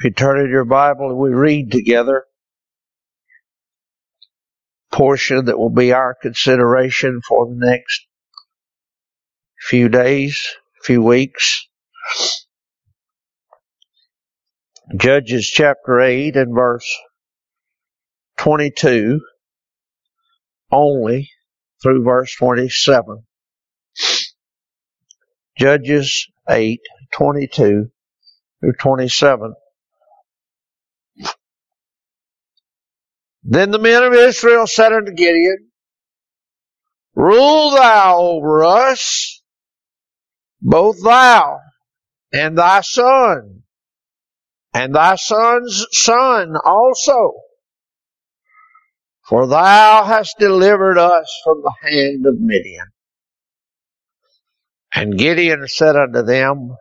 If you turn in your Bible and we read together, portion that will be our consideration for the next few days, few weeks. Judges chapter 8 and verse 22 only through verse 27. Judges 8, 22 through 27. Then the men of Israel said unto Gideon, Rule thou over us, both thou and thy son, and thy son's son also. For thou hast delivered us from the hand of Midian. And Gideon said unto them,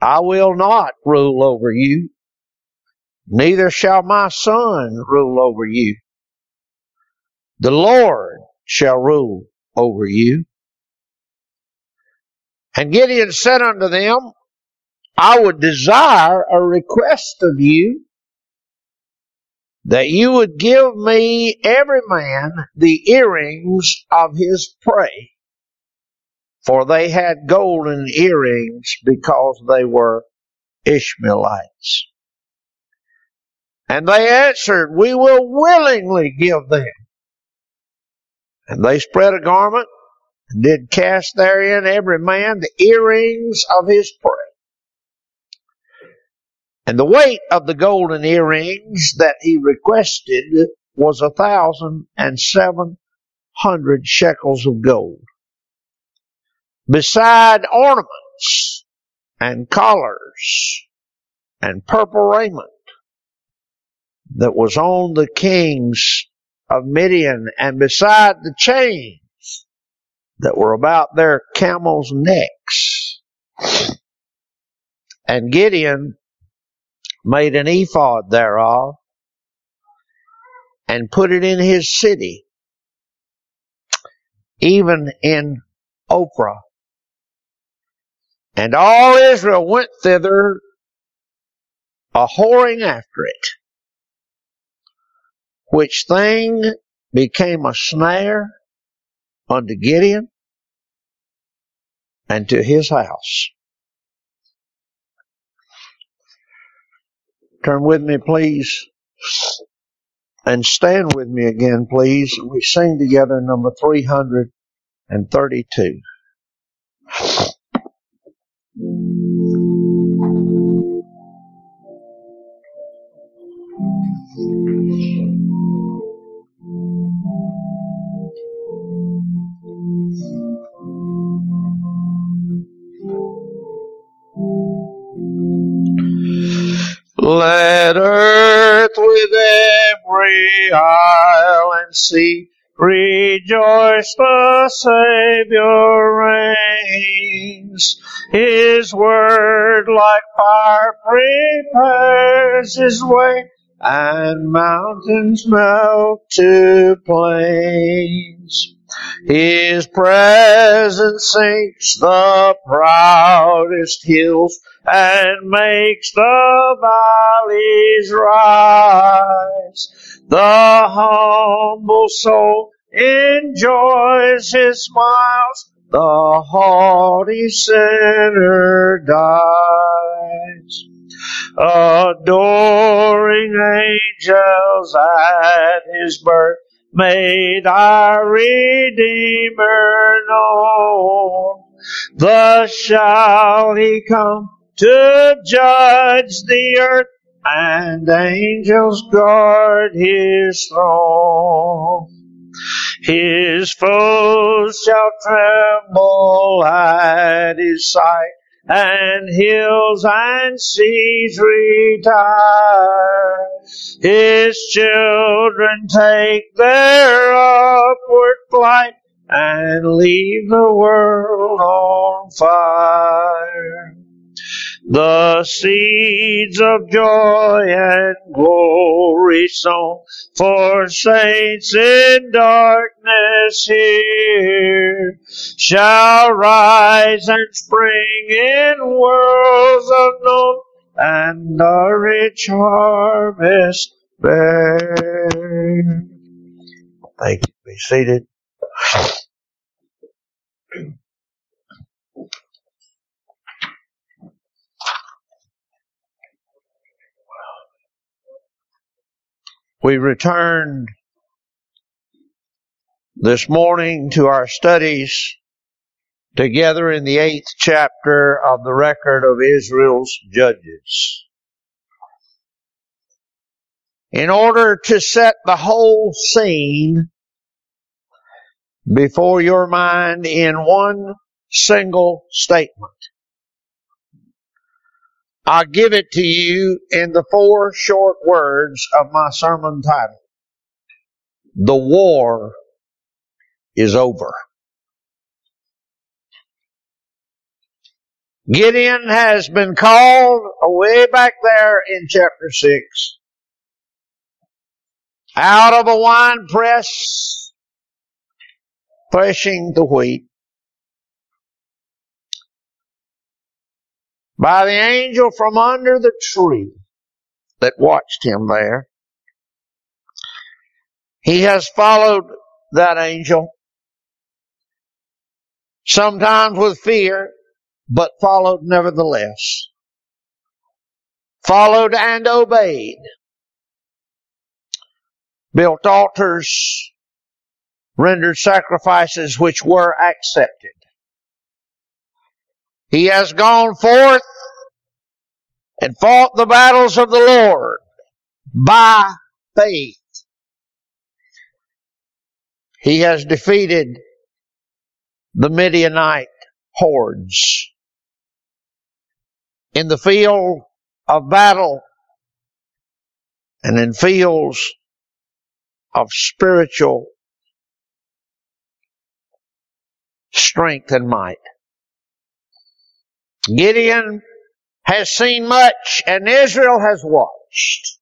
I will not rule over you, neither shall my son rule over you. The Lord shall rule over you. And Gideon said unto them, I would desire a request of you that you would give me every man the earrings of his prey. For they had golden earrings because they were Ishmaelites. And they answered, We will willingly give them. And they spread a garment and did cast therein every man the earrings of his prey. And the weight of the golden earrings that he requested was a thousand and seven hundred shekels of gold. Beside ornaments and collars and purple raiment that was on the kings of Midian and beside the chains that were about their camels' necks. And Gideon made an ephod thereof and put it in his city, even in Ophrah. And all Israel went thither a whoring after it, which thing became a snare unto Gideon and to his house. Turn with me, please, and stand with me again, please. We sing together number 332. Let earth with every isle and sea rejoice the Savior reigns. His word like fire prepares his way and mountains melt to plains. His presence sinks the proudest hills and makes the valleys rise. The humble soul enjoys his smiles, the haughty sinner dies. Adoring angels at his birth made our Redeemer known. Thus shall he come to judge the earth and angels guard his throne. His foes shall tremble at his sight and hills and seas retire. His children take their upward flight and leave the world on fire. The seeds of joy and glory sown for saints in darkness here shall rise and spring in worlds unknown and a rich harvest bear. Thank you. Be seated. We returned this morning to our studies together in the eighth chapter of the record of Israel's judges. In order to set the whole scene before your mind in one single statement. I give it to you in the four short words of my sermon title. The war is over. Gideon has been called away back there in chapter 6 out of a wine press threshing the wheat by the angel from under the tree that watched him there. He has followed that angel, sometimes with fear, but followed nevertheless. Followed and obeyed. Built altars, rendered sacrifices which were accepted. He has gone forth and fought the battles of the Lord by faith. He has defeated the Midianite hordes. In the field of battle and in fields of spiritual strength and might. Gideon has seen much and Israel has watched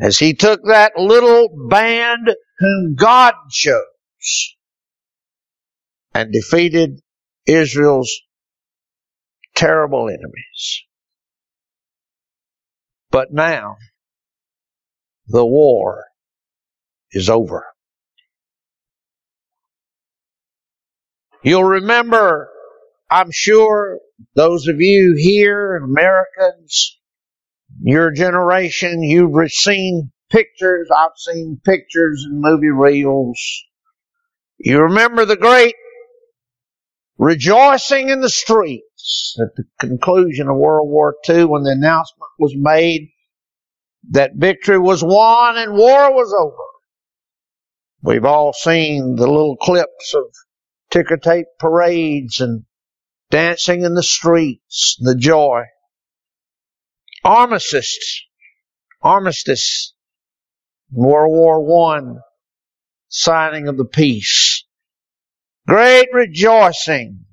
as he took that little band whom God chose and defeated Israel's terrible enemies. But now the war is over. You'll remember, I'm sure, those of you here, Americans, your generation, you've seen pictures. I've seen pictures and movie reels. You remember the great rejoicing in the streets at the conclusion of World War II when the announcement was made that victory was won and war was over. We've all seen the little clips of ticker tape parades and dancing in the streets, the joy. Armistice, armistice, World War One, signing of the peace. Great rejoicing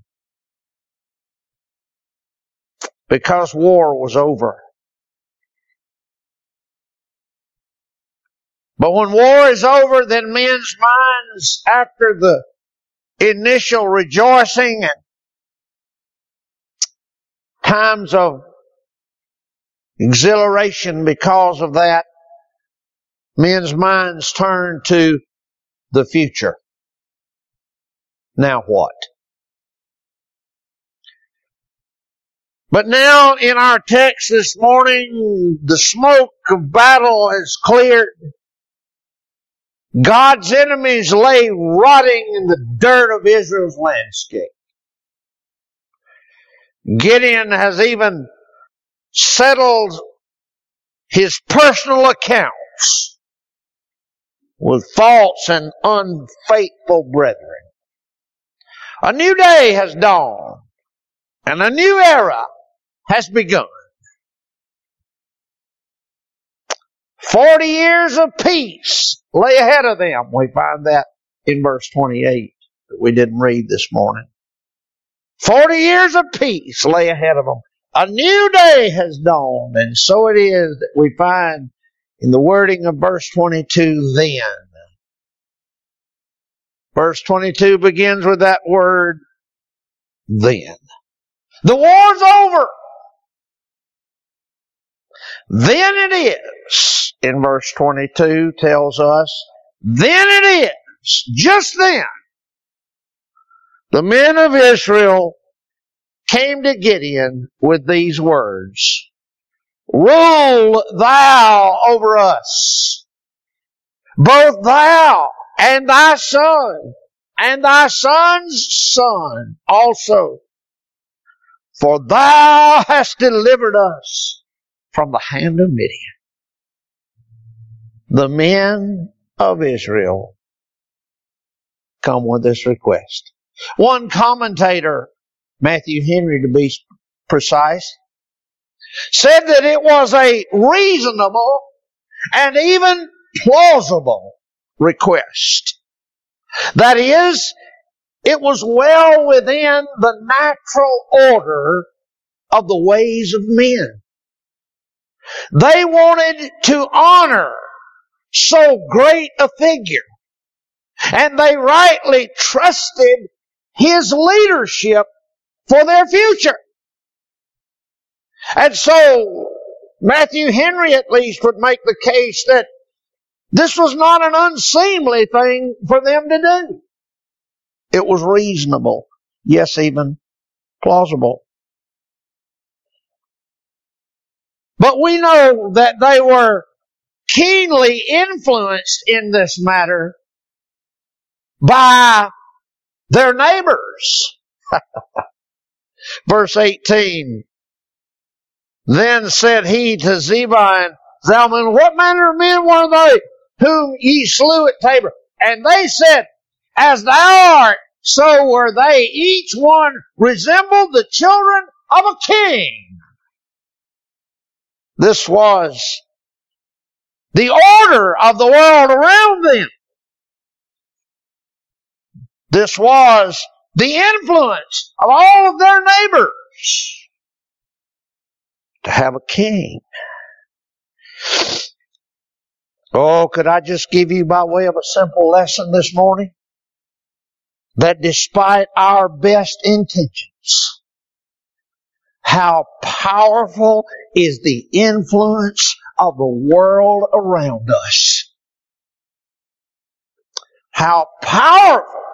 because war was over. But when war is over, then men's minds, after the initial rejoicing and times of exhilaration because of that, men's minds turn to the future. Now what? But now in our text this morning, the smoke of battle has cleared. God's enemies lay rotting in the dirt of Israel's landscape. Gideon has even settled his personal accounts with false and unfaithful brethren. A new day has dawned and a new era has begun. Forty years of peace lay ahead of them. We find that in verse 28 that we didn't read this morning. Forty years of peace lay ahead of them. A new day has dawned, and so it is that we find in the wording of verse 22 then. Verse 22 begins with that word then. The war's over. Then it is, in verse 22 tells us, then it is, just then, the men of Israel came to Gideon with these words, Rule thou over us, both thou and thy son, and thy son's son also. For thou hast delivered us from the hand of Midian. The men of Israel come with this request. One commentator, Matthew Henry to be precise, said that it was a reasonable and even plausible request. That is, it was well within the natural order of the ways of men. They wanted to honor so great a figure. And they rightly trusted his leadership for their future. And so, Matthew Henry at least would make the case that this was not an unseemly thing for them to do. It was reasonable. Yes, even plausible. But we know that they were keenly influenced in this matter by their neighbors. Verse 18. Then said he to Zebah and Zalmunna, What manner of men were they whom ye slew at Tabor? And they said, As thou art, so were they. Each one resembled the children of a king. This was the order of the world around them. This was the influence of all of their neighbors to have a king. Oh, could I just give you by way of a simple lesson this morning? That despite our best intentions, how powerful is the influence of the world around us. How powerful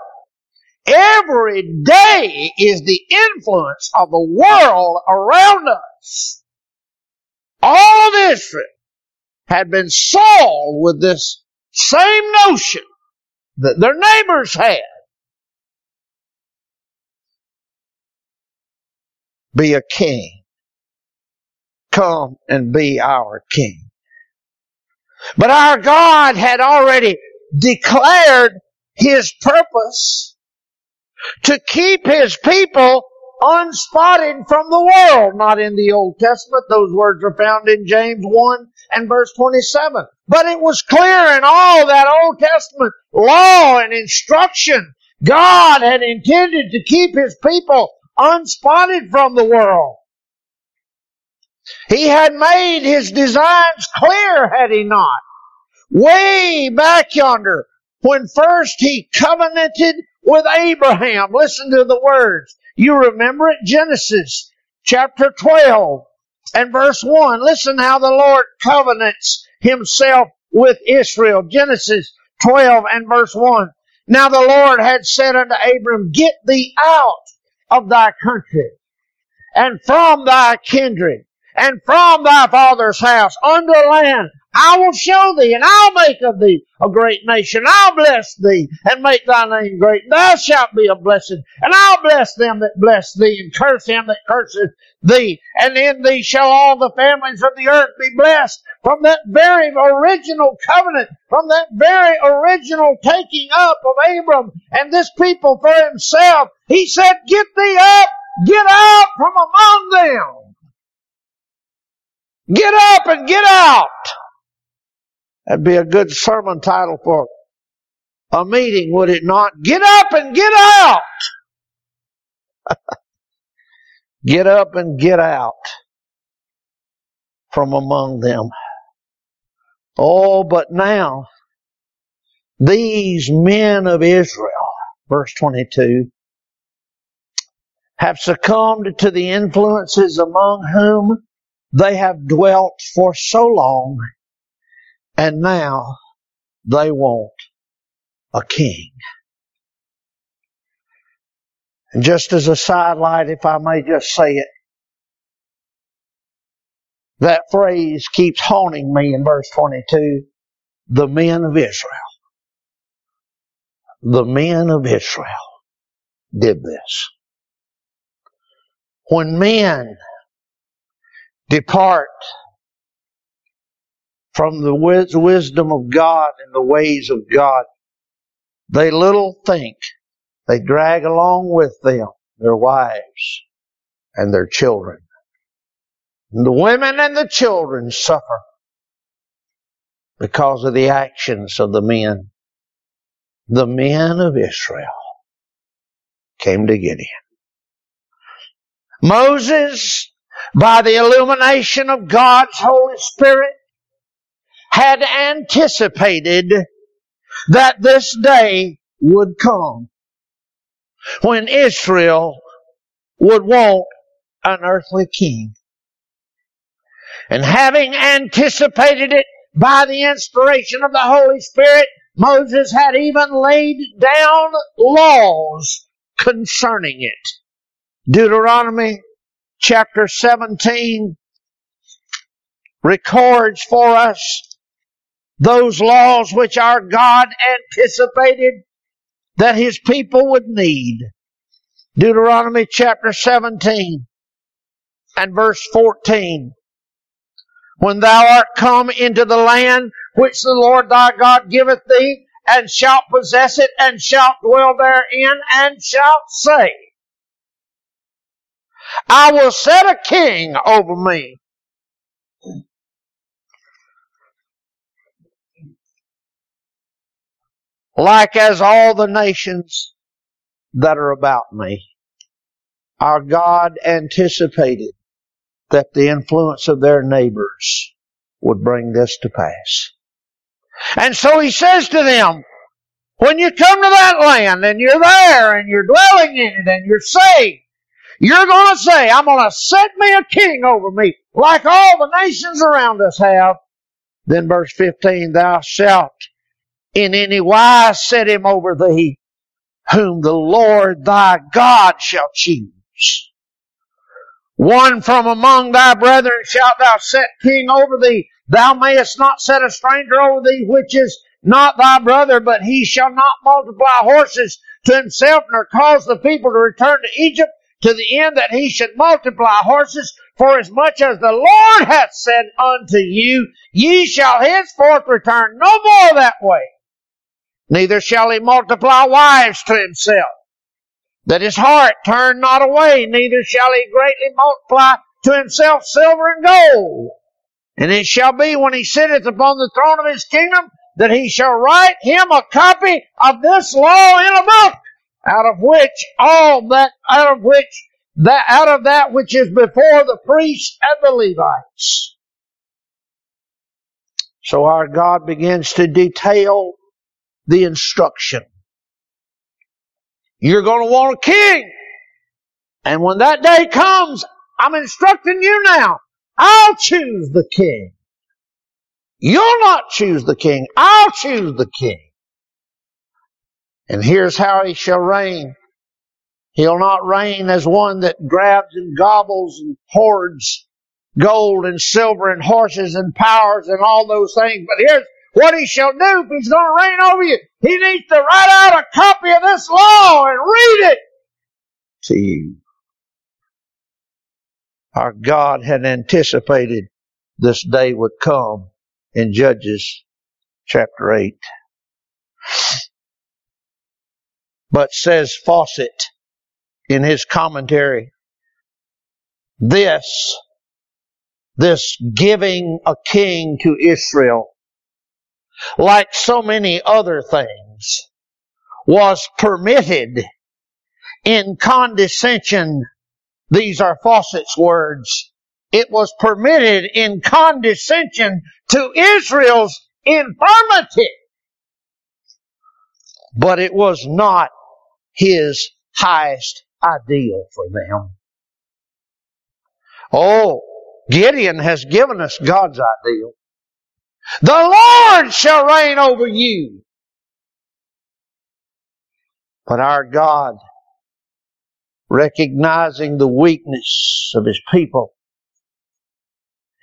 every day is the influence of the world around us. All of Israel had been sold with this same notion that their neighbors had. Be a king. Come and be our king. But our God had already declared his purpose to keep his people unspotted from the world. Not in the Old Testament. Those words are found in James 1 and verse 27. But it was clear in all that Old Testament law and instruction. God had intended to keep his people unspotted from the world. He had made his designs clear, had he not? Way back yonder, when first he covenanted with Abraham. Listen to the words. You remember it? Genesis chapter 12 and verse 1. Listen how the Lord covenants himself with Israel. Genesis 12 and verse 1. Now the Lord had said unto Abram, Get thee out of thy country and from thy kindred and from thy father's house unto land I will show thee, and I'll make of thee a great nation. I'll bless thee, and make thy name great. Thou shalt be a blessing, and I'll bless them that bless thee, and curse him that curses thee. And in thee shall all the families of the earth be blessed. From that very original covenant, from that very original taking up of Abram and this people for himself, he said, Get thee up, get out from among them. Get up and get out. That'd be a good sermon title for a meeting, would it not? Get up and get out! get up and get out from among them. Oh, but now, these men of Israel, verse 22, have succumbed to the influences among whom they have dwelt for so long, and now they want a king. And just as a sidelight, if I may just say it, that phrase keeps haunting me in verse 22 the men of Israel. The men of Israel did this. When men depart from the wisdom of God and the ways of God, they little think they drag along with them their wives and their children. And the women and the children suffer because of the actions of the men. The men of Israel came to Gideon. Moses, by the illumination of God's Holy Spirit, had anticipated that this day would come when Israel would want an earthly king. And having anticipated it by the inspiration of the Holy Spirit, Moses had even laid down laws concerning it. Deuteronomy chapter 17 records for us those laws which our God anticipated that his people would need. Deuteronomy chapter 17 and verse 14. When thou art come into the land which the Lord thy God giveth thee, and shalt possess it, and shalt dwell therein, and shalt say, I will set a king over me. Like as all the nations that are about me. Our God anticipated that the influence of their neighbors would bring this to pass. And so he says to them, when you come to that land and you're there and you're dwelling in it and you're saved, you're going to say, I'm going to set me a king over me like all the nations around us have. Then verse 15, thou shalt in any wise set him over thee whom the Lord thy God shall choose. One from among thy brethren shalt thou set king over thee. Thou mayest not set a stranger over thee, which is not thy brother, but he shall not multiply horses to himself, nor cause the people to return to Egypt, to the end that he should multiply horses. For as much as the Lord hath said unto you, ye shall henceforth return no more that way. Neither shall he multiply wives to himself that his heart turn not away, neither shall he greatly multiply to himself silver and gold. And it shall be when he sitteth upon the throne of his kingdom that he shall write him a copy of this law in a book, out of which all that, out of which that, out of that which is before the priests and the Levites. So our God begins to detail the instruction you're going to want a king. And when that day comes, I'm instructing you now. I'll choose the king. You'll not choose the king. I'll choose the king. And here's how he shall reign. He'll not reign as one that grabs and gobbles and hoards gold and silver and horses and powers and all those things. But here's what he shall do if he's going to reign over you. He needs to write out a copy of this law and read it to you. Our God had anticipated this day would come in Judges chapter 8. But says Fausset in his commentary, this, this giving a king to Israel like so many other things, was permitted in condescension. These are Fausset's words. It was permitted in condescension to Israel's infirmity. But it was not his highest ideal for them. Oh, Gideon has given us God's ideal. The Lord shall reign over you. But our God, recognizing the weakness of His people,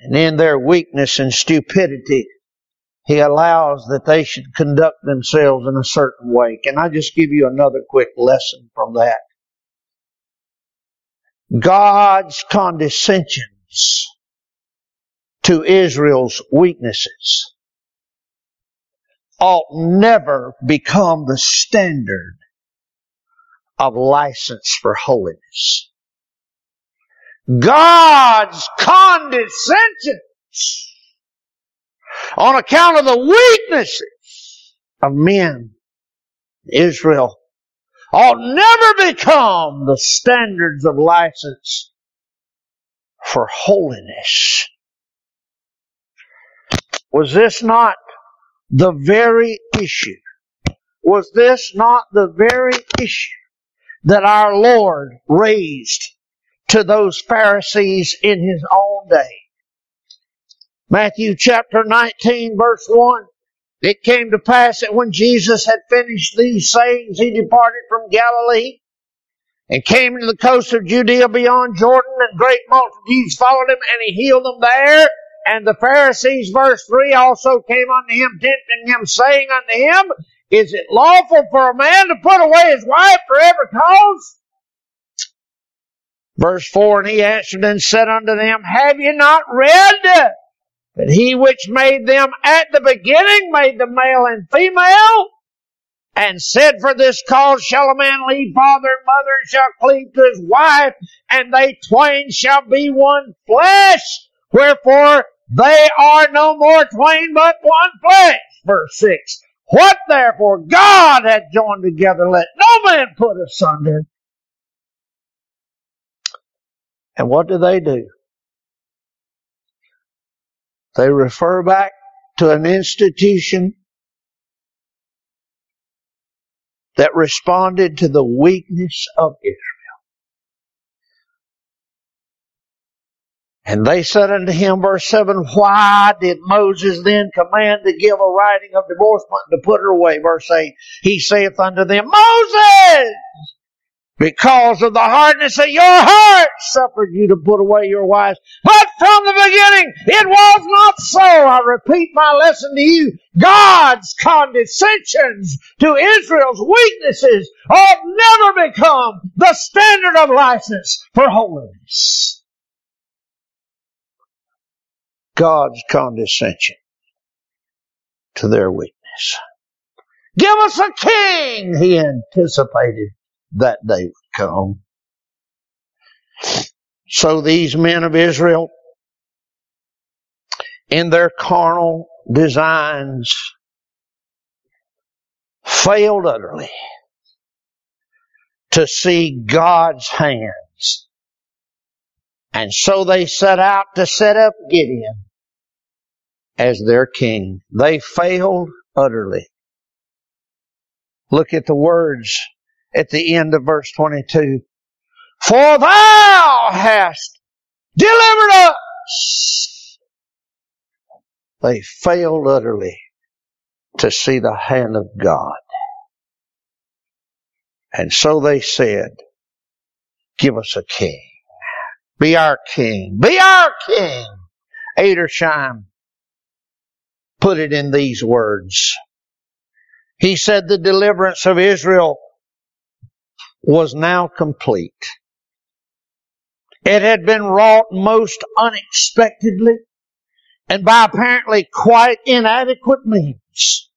and in their weakness and stupidity, He allows that they should conduct themselves in a certain way. Can I just give you another quick lesson from that? God's condescensions to Israel's weaknesses ought never become the standard of license for holiness. God's condescensions on account of the weaknesses of men, Israel, ought never become the standards of license for holiness. Was this not the very issue? Was this not the very issue that our Lord raised to those Pharisees in his own day? Matthew chapter 19 verse 1. It came to pass that when Jesus had finished these sayings, he departed from Galilee and came into the coast of Judea beyond Jordan, and great multitudes followed him, and he healed them there. And the Pharisees, verse 3, also came unto him, tempting him, saying unto him, Is it lawful for a man to put away his wife for every cause? Verse 4, And he answered and said unto them, Have you not read that he which made them at the beginning made them male and female? And said, For this cause shall a man leave father and mother and shall cleave to his wife, and they twain shall be one flesh. Wherefore they are no more twain but one flesh. Verse 6. What therefore God hath joined together, let no man put asunder. And what do they do? They refer back to an institution that responded to the weakness of Israel. And they said unto him, verse 7, Why did Moses then command to give a writing of divorcement and to put her away? Verse 8, He saith unto them, Moses, because of the hardness of your heart suffered you to put away your wives. But from the beginning, it was not so. I repeat my lesson to you. God's condescensions to Israel's weaknesses ought never become the standard of license for holiness. God's condescension to their weakness. Give us a king, he anticipated that day would come. So these men of Israel, in their carnal designs, failed utterly to see God's hands. And so they set out to set up Gideon as their king. They failed utterly. Look at the words at the end of verse 22. For thou hast delivered us. They failed utterly to see the hand of God. And so they said, give us a king. Be our king. Be our king. Edersheim put it in these words. He said the deliverance of Israel was now complete. It had been wrought most unexpectedly and by apparently quite inadequate means.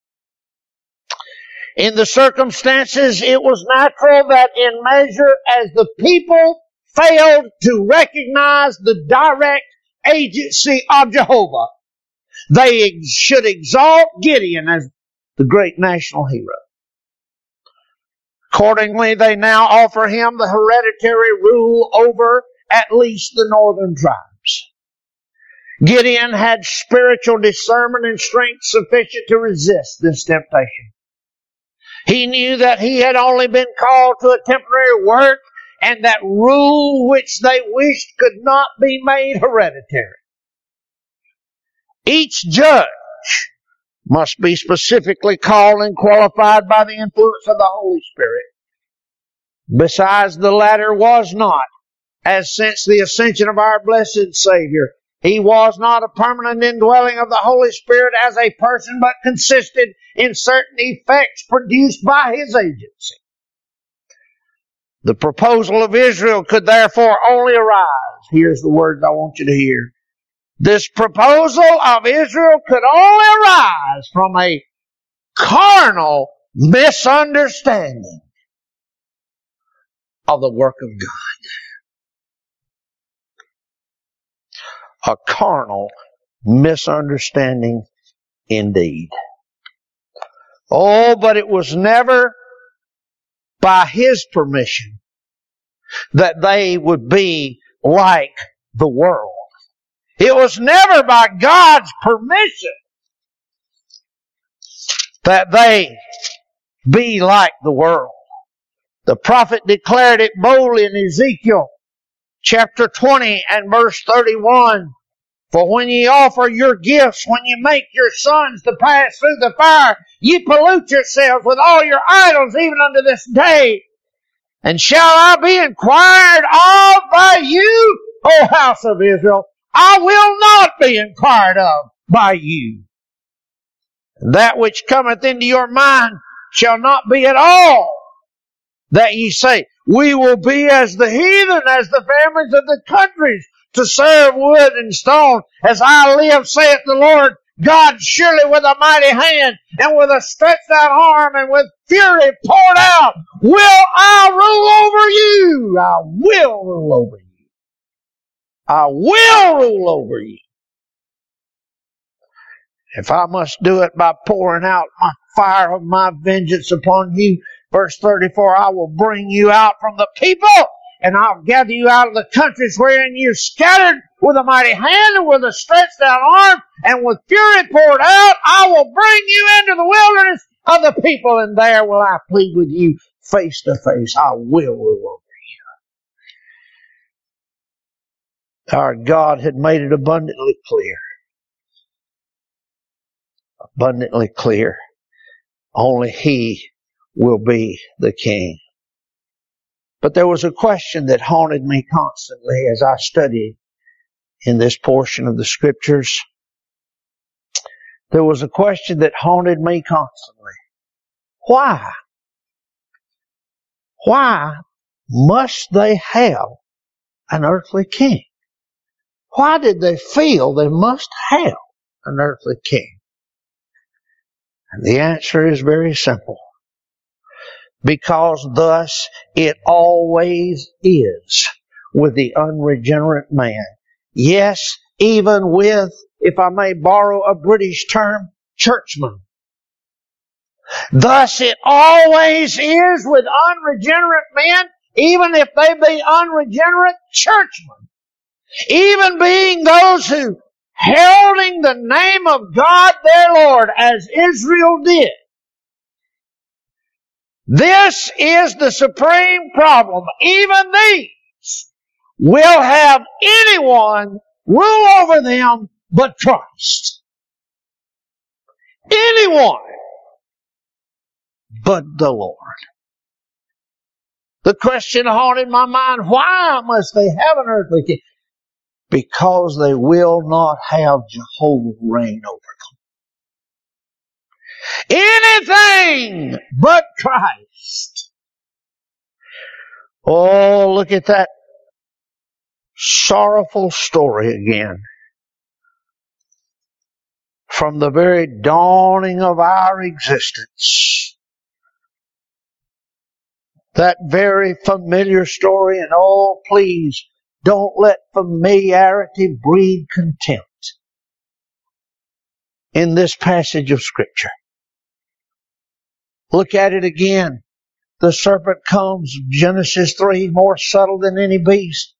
In the circumstances, it was natural that in measure as the people failed to recognize the direct agency of Jehovah, they should exalt Gideon as the great national hero. Accordingly, they now offer him the hereditary rule over at least the northern tribes. Gideon had spiritual discernment and strength sufficient to resist this temptation. He knew that he had only been called to a temporary work and that rule which they wished could not be made hereditary. Each judge must be specifically called and qualified by the influence of the Holy Spirit. Besides, the latter was not, as since the ascension of our blessed Savior, he was not a permanent indwelling of the Holy Spirit as a person, but consisted in certain effects produced by his agency. The proposal of Israel could therefore only arise. Here's the words I want you to hear. This proposal of Israel could only arise from a carnal misunderstanding of the work of God. a carnal misunderstanding indeed. Oh, but it was never by His permission that they would be like the world. It was never by God's permission that they be like the world. The prophet declared it boldly in Ezekiel chapter 20 and verse 31. For when ye offer your gifts, when you make your sons to pass through the fire, ye pollute yourselves with all your idols even unto this day. And shall I be inquired of by you, O house of Israel? I will not be inquired of by you. That which cometh into your mind shall not be at all that ye say, we will be as the heathen, as the families of the countries, to serve wood and stone. As I live, saith the Lord, God surely with a mighty hand and with a stretched out arm and with fury poured out, will I rule over you. I will rule over you. I will rule over you. If I must do it by pouring out my fire of my vengeance upon you, Verse 34, I will bring you out from the people and I'll gather you out of the countries wherein you're scattered with a mighty hand and with a stretched out arm and with fury poured out. I will bring you into the wilderness of the people and there will I plead with you face to face. I will rule over you. Our God had made it abundantly clear. Abundantly clear. Only He will be the king. But there was a question that haunted me constantly as I studied in this portion of the scriptures. There was a question that haunted me constantly. Why? Why must they have an earthly king? Why did they feel they must have an earthly king? And the answer is very simple because thus it always is with the unregenerate man. Yes, even with, if I may borrow a British term, churchmen. Thus it always is with unregenerate men, even if they be unregenerate churchmen. Even being those who heralding the name of God their Lord as Israel did this is the supreme problem. Even these will have anyone rule over them but Christ. Anyone but the Lord. The question haunted my mind, why must they have an earthly king? Because they will not have Jehovah reign over them. Anything but Christ. Oh, look at that sorrowful story again. From the very dawning of our existence. That very familiar story, and oh, please don't let familiarity breed contempt in this passage of Scripture. Look at it again. The serpent comes, Genesis 3, more subtle than any beast.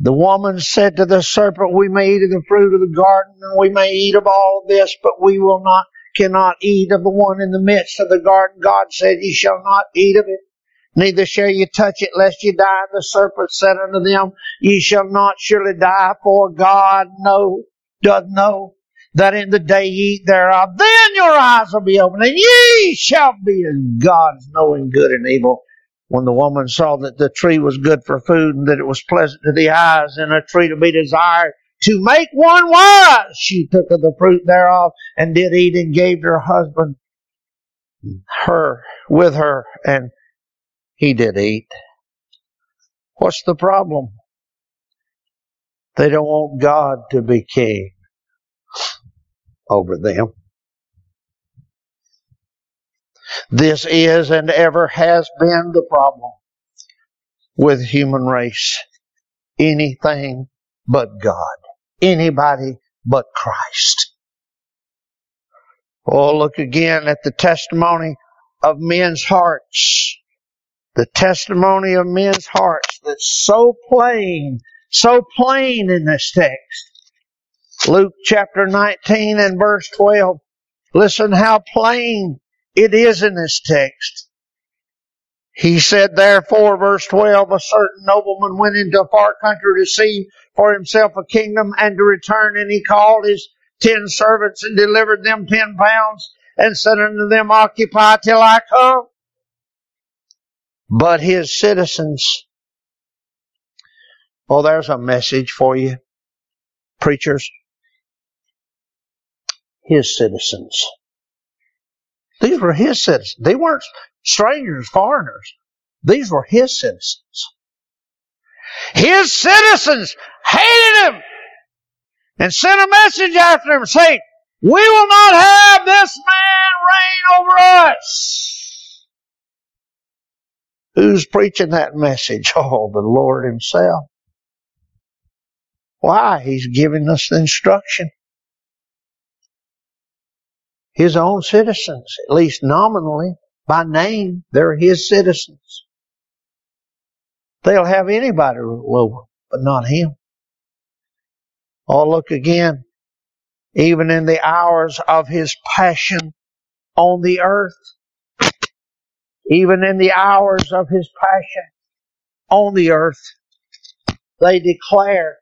The woman said to the serpent, We may eat of the fruit of the garden, and we may eat of all of this, but we will not, cannot eat of the one in the midst of the garden. God said, Ye shall not eat of it, neither shall ye touch it lest ye die. The serpent said unto them, Ye shall not surely die, for God know, doth know that in the day ye eat thereof, then your eyes will be opened, and ye shall be as gods, knowing good and evil. When the woman saw that the tree was good for food, and that it was pleasant to the eyes, and a tree to be desired, to make one wise, she took of the fruit thereof, and did eat, and gave to her husband her with her, and he did eat. What's the problem? They don't want God to be king over them. This is and ever has been the problem with human race. Anything but God. Anybody but Christ. Oh, look again at the testimony of men's hearts. The testimony of men's hearts that's so plain, so plain in this text. Luke chapter 19 and verse 12. Listen how plain it is in this text. He said, therefore, verse 12, a certain nobleman went into a far country to see for himself a kingdom and to return, and he called his ten servants and delivered them ten pounds and said unto them, occupy till I come. But his citizens, oh, there's a message for you, preachers his citizens. These were his citizens. They weren't strangers, foreigners. These were his citizens. His citizens hated him and sent a message after him saying, we will not have this man reign over us. Who's preaching that message? Oh, the Lord himself. Why? He's giving us the instruction his own citizens, at least nominally, by name, they're his citizens. They'll have anybody rule over, but not him. Oh, look again. Even in the hours of his passion on the earth, even in the hours of his passion on the earth, they declare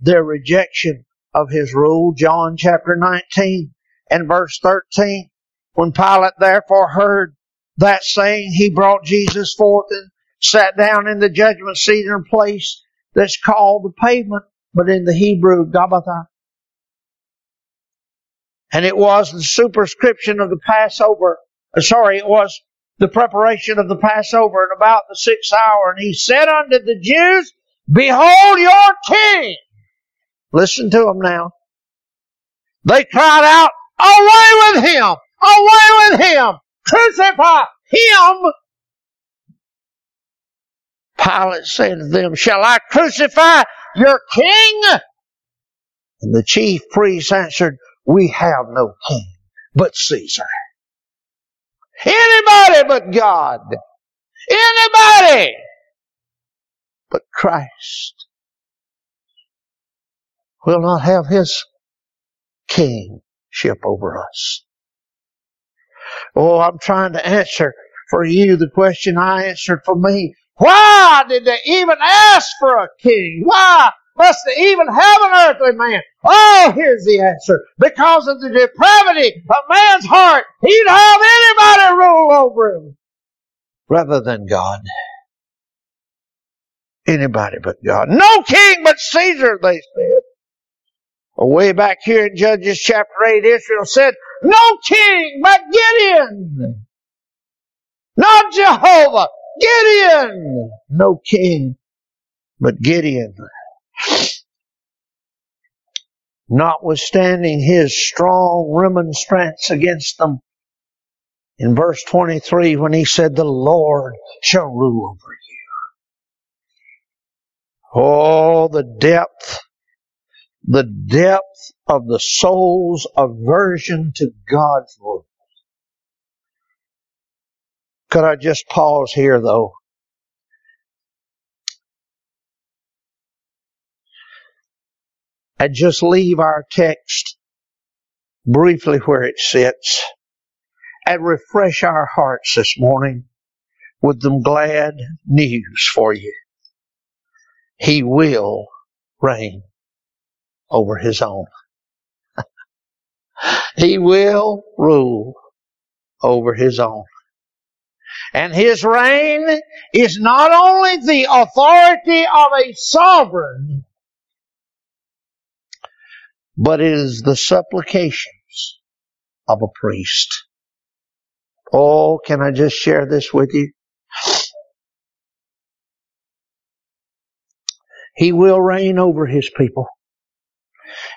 their rejection of his rule. John chapter 19 and verse 13. When Pilate therefore heard that saying, he brought Jesus forth and sat down in the judgment seat in a place that's called the pavement, but in the Hebrew, Gabbatha. And it was the superscription of the Passover. Uh, sorry, it was the preparation of the Passover and about the sixth hour. And he said unto the Jews, Behold your king! Listen to him now. They cried out, Away with him! Away with him! Crucify him! Pilate said to them, Shall I crucify your king? And the chief priests answered, We have no king but Caesar. Anybody but God. Anybody but Christ will not have his kingship over us. Oh, I'm trying to answer for you the question I answered for me. Why did they even ask for a king? Why must they even have an earthly man? Oh, here's the answer. Because of the depravity of man's heart, he'd have anybody rule over him rather than God. Anybody but God. No king but Caesar, they said. Way back here in Judges chapter 8, Israel said, No king but Gideon. Not Jehovah. Gideon. No king but Gideon. Notwithstanding his strong remonstrance against them, in verse 23 when he said, The Lord shall rule over you. Oh, the depth the depth of the soul's aversion to God's word. Could I just pause here though? And just leave our text briefly where it sits and refresh our hearts this morning with some glad news for you. He will reign over his own. he will rule over his own. And his reign is not only the authority of a sovereign, but it is the supplications of a priest. Oh, can I just share this with you? He will reign over his people.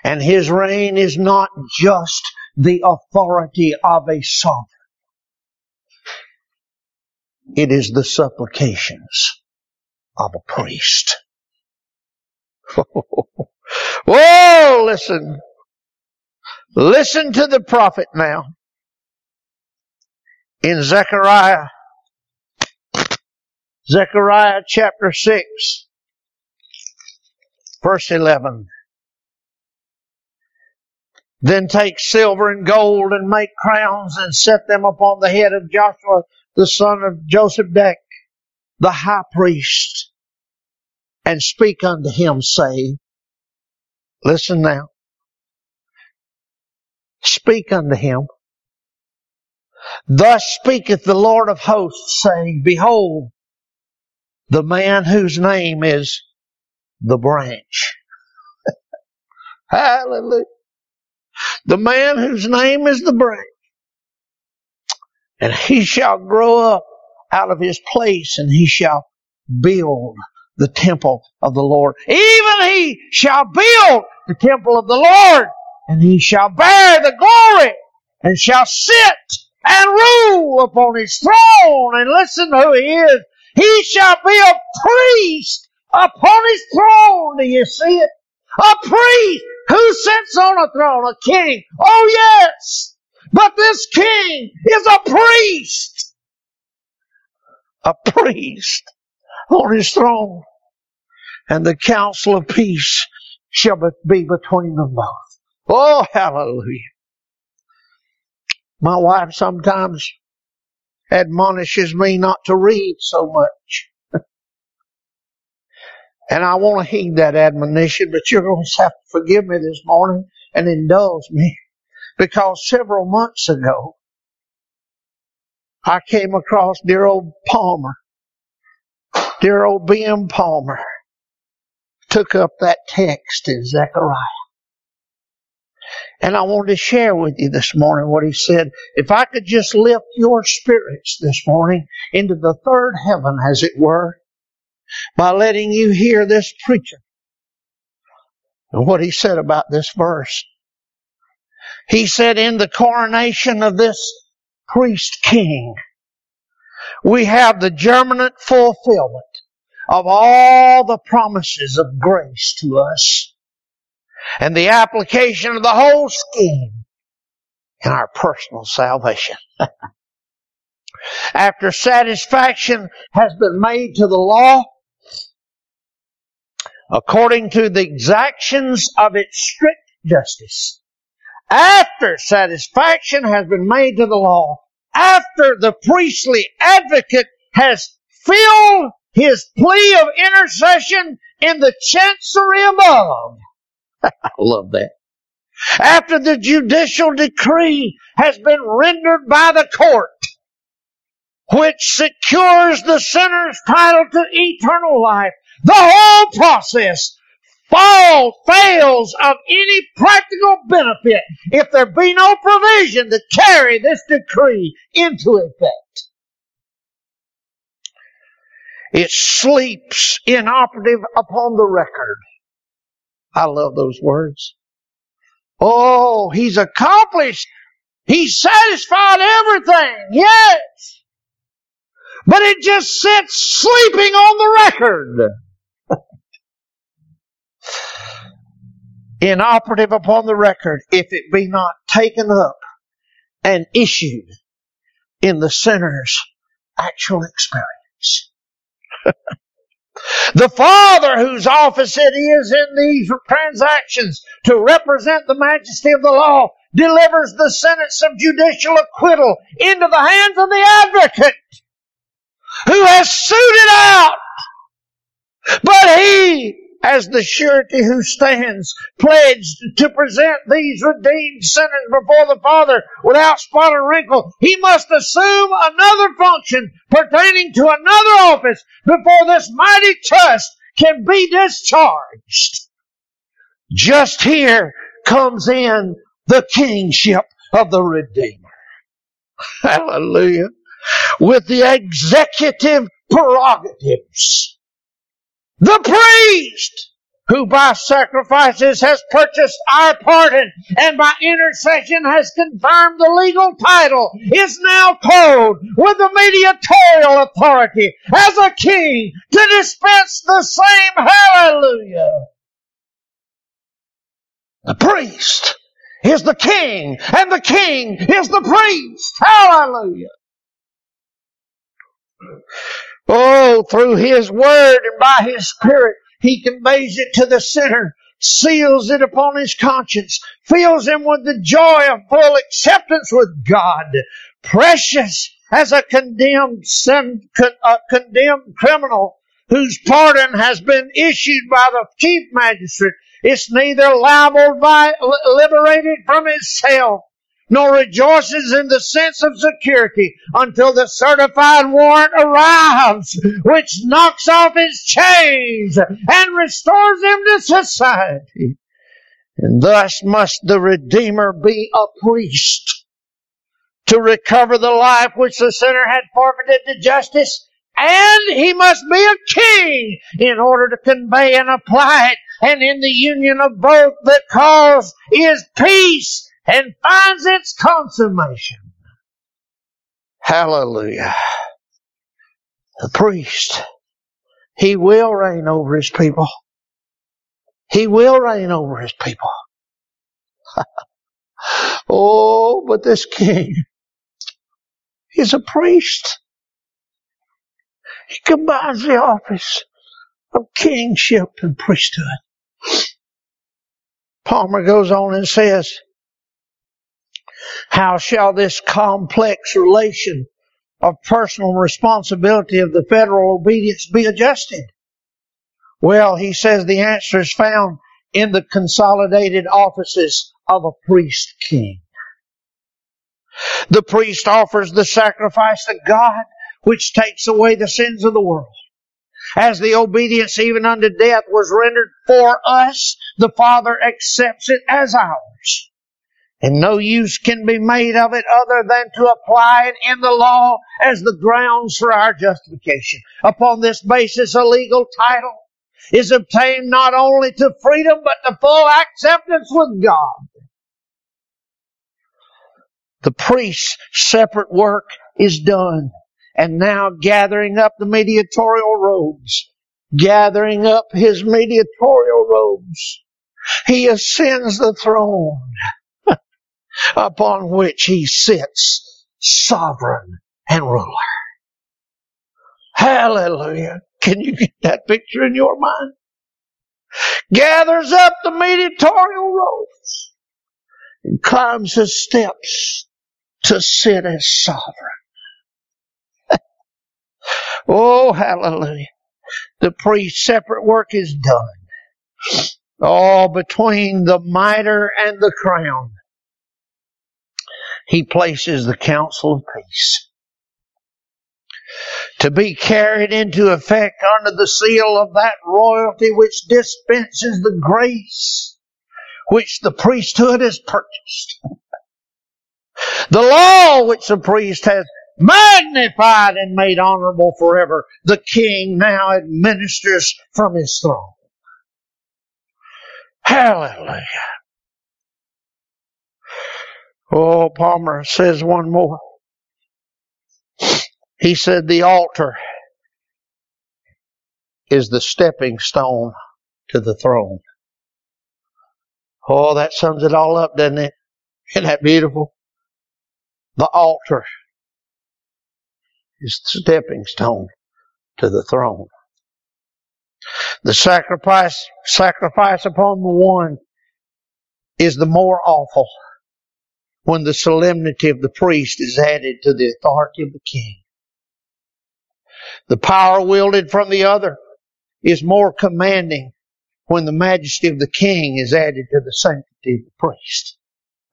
And his reign is not just the authority of a sovereign. It is the supplications of a priest. Oh, Whoa, listen. Listen to the prophet now. In Zechariah, Zechariah chapter 6, verse 11. Then take silver and gold and make crowns and set them upon the head of Joshua, the son of Josedech, the high priest, and speak unto him, saying, Listen now. Speak unto him. Thus speaketh the Lord of hosts, saying, Behold, the man whose name is the branch. Hallelujah. The man whose name is the branch. And he shall grow up out of his place and he shall build the temple of the Lord. Even he shall build the temple of the Lord and he shall bear the glory and shall sit and rule upon his throne. And listen who he is. He shall be a priest upon his throne. Do you see it? A priest who sits on a throne, a king. Oh yes. But this king is a priest. A priest on his throne. And the counsel of peace shall be between them both. Oh, hallelujah. My wife sometimes admonishes me not to read so much. and I want to heed that admonition, but you're going to have to forgive me this morning and indulge me because several months ago I came across dear old Palmer, dear old B.M. Palmer, took up that text in Zechariah. And I wanted to share with you this morning what he said. If I could just lift your spirits this morning into the third heaven, as it were, by letting you hear this preacher and what he said about this verse. He said, in the coronation of this priest king, we have the germinant fulfillment of all the promises of grace to us and the application of the whole scheme in our personal salvation. After satisfaction has been made to the law, according to the exactions of its strict justice, after satisfaction has been made to the law, after the priestly advocate has filled his plea of intercession in the chancery above. I love that. After the judicial decree has been rendered by the court, which secures the sinner's title to eternal life, the whole process falls, fails of any practical benefit if there be no provision to carry this decree into effect. It sleeps inoperative upon the record. I love those words. Oh, he's accomplished. He's satisfied everything. Yes. But it just sits sleeping on the record. inoperative upon the record if it be not taken up and issued in the sinner's actual experience. The Father whose office it is in these transactions to represent the majesty of the law delivers the sentence of judicial acquittal into the hands of the advocate who has suited out. But he as the surety who stands, pledged to present these redeemed sinners before the Father without spot or wrinkle, he must assume another function pertaining to another office before this mighty trust can be discharged. Just here comes in the kingship of the Redeemer. Hallelujah. With the executive prerogatives the priest who by sacrifices has purchased our pardon and by intercession has confirmed the legal title is now clothed with the mediatorial authority as a king to dispense the same hallelujah. The priest is the king and the king is the priest. Hallelujah. Oh, through His Word and by His Spirit, He conveys it to the sinner, seals it upon his conscience, fills him with the joy of full acceptance with God. Precious as a condemned sin, uh, condemned criminal whose pardon has been issued by the chief magistrate. It's neither liable by liberated from cell nor rejoices in the sense of security until the certified warrant arrives, which knocks off his chains and restores him to society. And thus must the Redeemer be a priest to recover the life which the sinner had forfeited to justice. And he must be a king in order to convey and apply it. And in the union of both that cause is peace and finds its consummation. Hallelujah. The priest, he will reign over his people. He will reign over his people. oh, but this king is a priest. He combines the office of kingship and priesthood. Palmer goes on and says, how shall this complex relation of personal responsibility of the federal obedience be adjusted? Well, he says the answer is found in the consolidated offices of a priest king. The priest offers the sacrifice to God, which takes away the sins of the world. As the obedience even unto death was rendered for us, the Father accepts it as ours. And no use can be made of it other than to apply it in the law as the grounds for our justification. Upon this basis, a legal title is obtained not only to freedom, but to full acceptance with God. The priest's separate work is done. And now gathering up the mediatorial robes, gathering up his mediatorial robes, he ascends the throne upon which he sits sovereign and ruler. Hallelujah. Can you get that picture in your mind? Gathers up the mediatorial robes and climbs the steps to sit as sovereign. oh, hallelujah. The priest's separate work is done. All between the mitre and the crown he places the counsel of peace. To be carried into effect under the seal of that royalty which dispenses the grace which the priesthood has purchased. the law which the priest has magnified and made honorable forever, the king now administers from his throne. Hallelujah. Oh, Palmer says one more. He said the altar is the stepping stone to the throne. Oh, that sums it all up, doesn't it? Isn't that beautiful? The altar is the stepping stone to the throne. The sacrifice, sacrifice upon the one is the more awful when the solemnity of the priest is added to the authority of the king. The power wielded from the other is more commanding when the majesty of the king is added to the sanctity of the priest.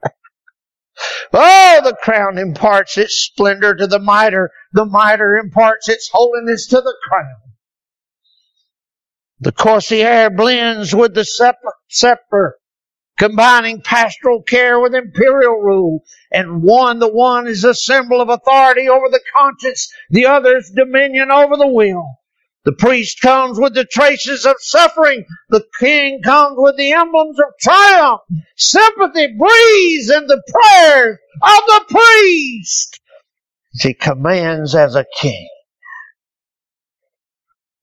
oh, the crown imparts its splendor to the mitre. The mitre imparts its holiness to the crown. The crosier blends with the scepter, combining pastoral care with imperial rule. And one, the one is a symbol of authority over the conscience, the other is dominion over the will. The priest comes with the traces of suffering. The king comes with the emblems of triumph. Sympathy breathes in the prayers of the priest. He commands as a king.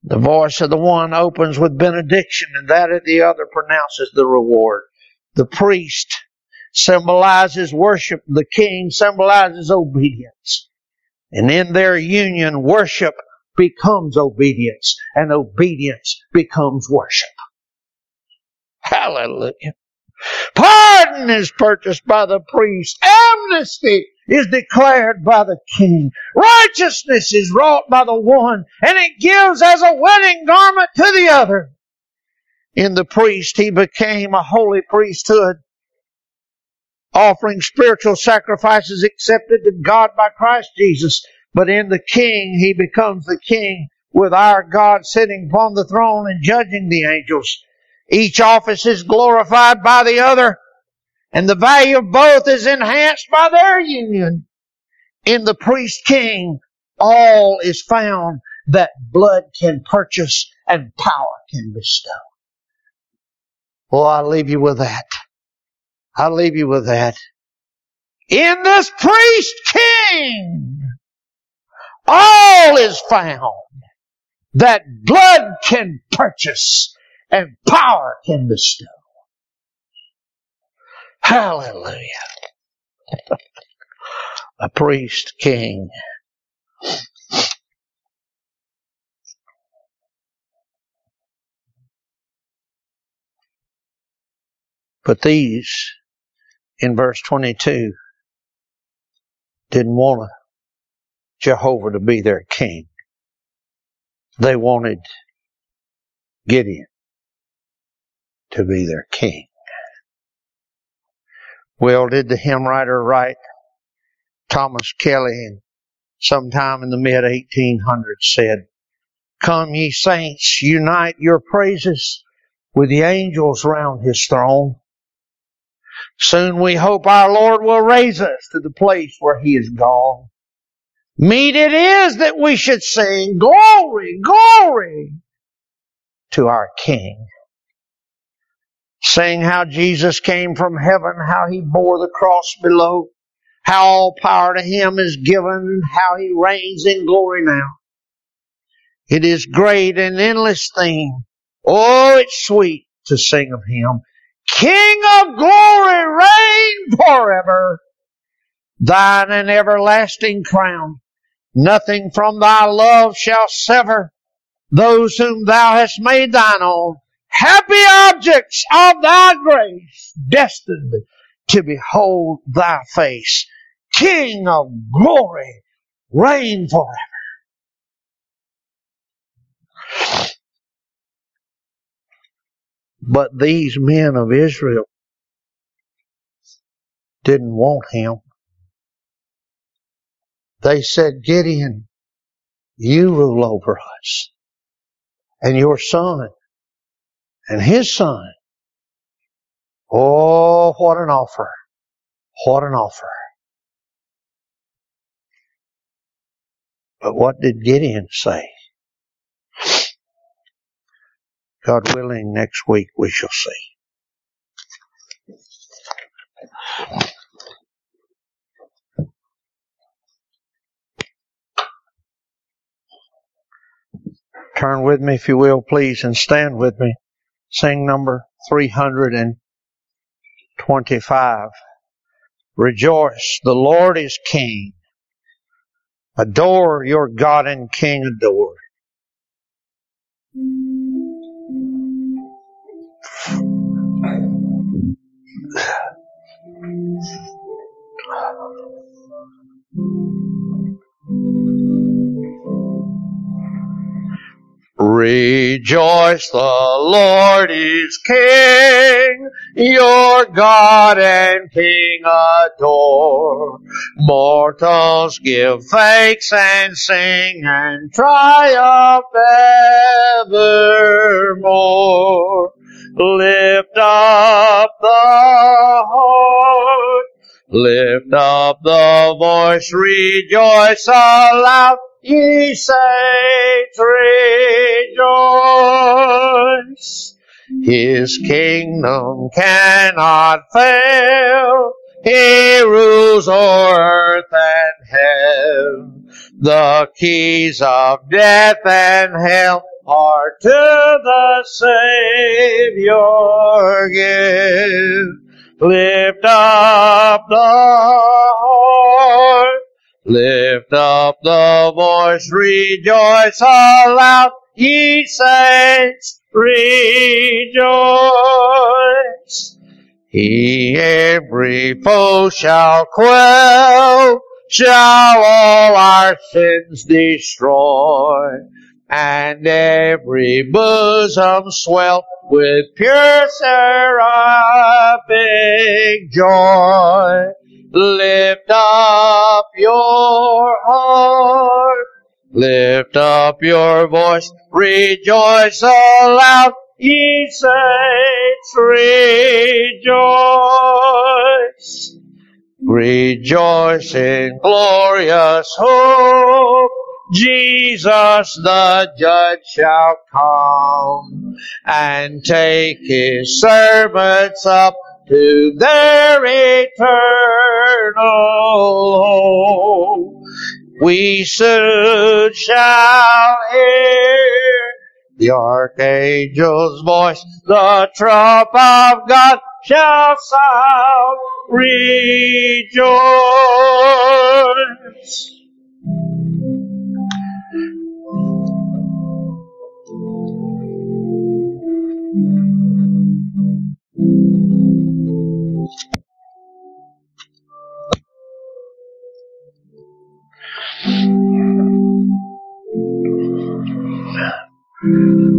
The voice of the one opens with benediction and that of the other pronounces the reward. The priest symbolizes worship. The king symbolizes obedience. And in their union, worship becomes obedience and obedience becomes worship. Hallelujah. Pardon is purchased by the priest. Amnesty is declared by the king. Righteousness is wrought by the one and it gives as a wedding garment to the other. In the priest, he became a holy priesthood, offering spiritual sacrifices accepted to God by Christ Jesus. But in the king, he becomes the king with our God sitting upon the throne and judging the angels. Each office is glorified by the other, and the value of both is enhanced by their union. In the priest king, all is found that blood can purchase and power can bestow. Oh, well, I'll leave you with that. I'll leave you with that. In this priest king, all is found that blood can purchase and power can bestow. Hallelujah. A priest king. But these, in verse 22, didn't want Jehovah to be their king. They wanted Gideon to be their king. Well, did the hymn writer write? Thomas Kelly, sometime in the mid 1800s, said, Come, ye saints, unite your praises with the angels round his throne. Soon we hope our Lord will raise us to the place where He is gone. Meet it is that we should sing glory, glory to our King. Sing how Jesus came from heaven, how He bore the cross below, how all power to Him is given, how He reigns in glory now. It is great and endless thing. Oh, it's sweet to sing of Him. King of glory, reign forever. Thine an everlasting crown. Nothing from thy love shall sever those whom thou hast made thine own. Happy objects of thy grace, destined to behold thy face. King of glory, reign forever. But these men of Israel didn't want him. They said, Gideon, you rule over us. And your son and his son. Oh, what an offer. What an offer. But what did Gideon say? God willing, next week we shall see. Turn with me, if you will, please, and stand with me. Sing number 325. Rejoice, the Lord is King. Adore your God and King adore. Rejoice, the Lord is King, your God and King adore. Mortals give thanks and sing and triumph evermore. Lift up the heart, lift up the voice, rejoice aloud ye saints rejoice. His kingdom cannot fail. He rules o'er earth and heaven. The keys of death and hell are to the Savior give. Lift up the heart Lift up the voice, rejoice aloud, ye saints, rejoice. He every foe shall quell, shall all our sins destroy, and every bosom swell with pure seraphic joy. Lift up your heart. Lift up your voice. Rejoice aloud. Ye saints, rejoice. Rejoice in glorious hope. Jesus the judge shall come and take his servants up to their eternal home. We soon shall hear the archangel's voice, the trump of God shall sound, rejoice. Mm-hmm.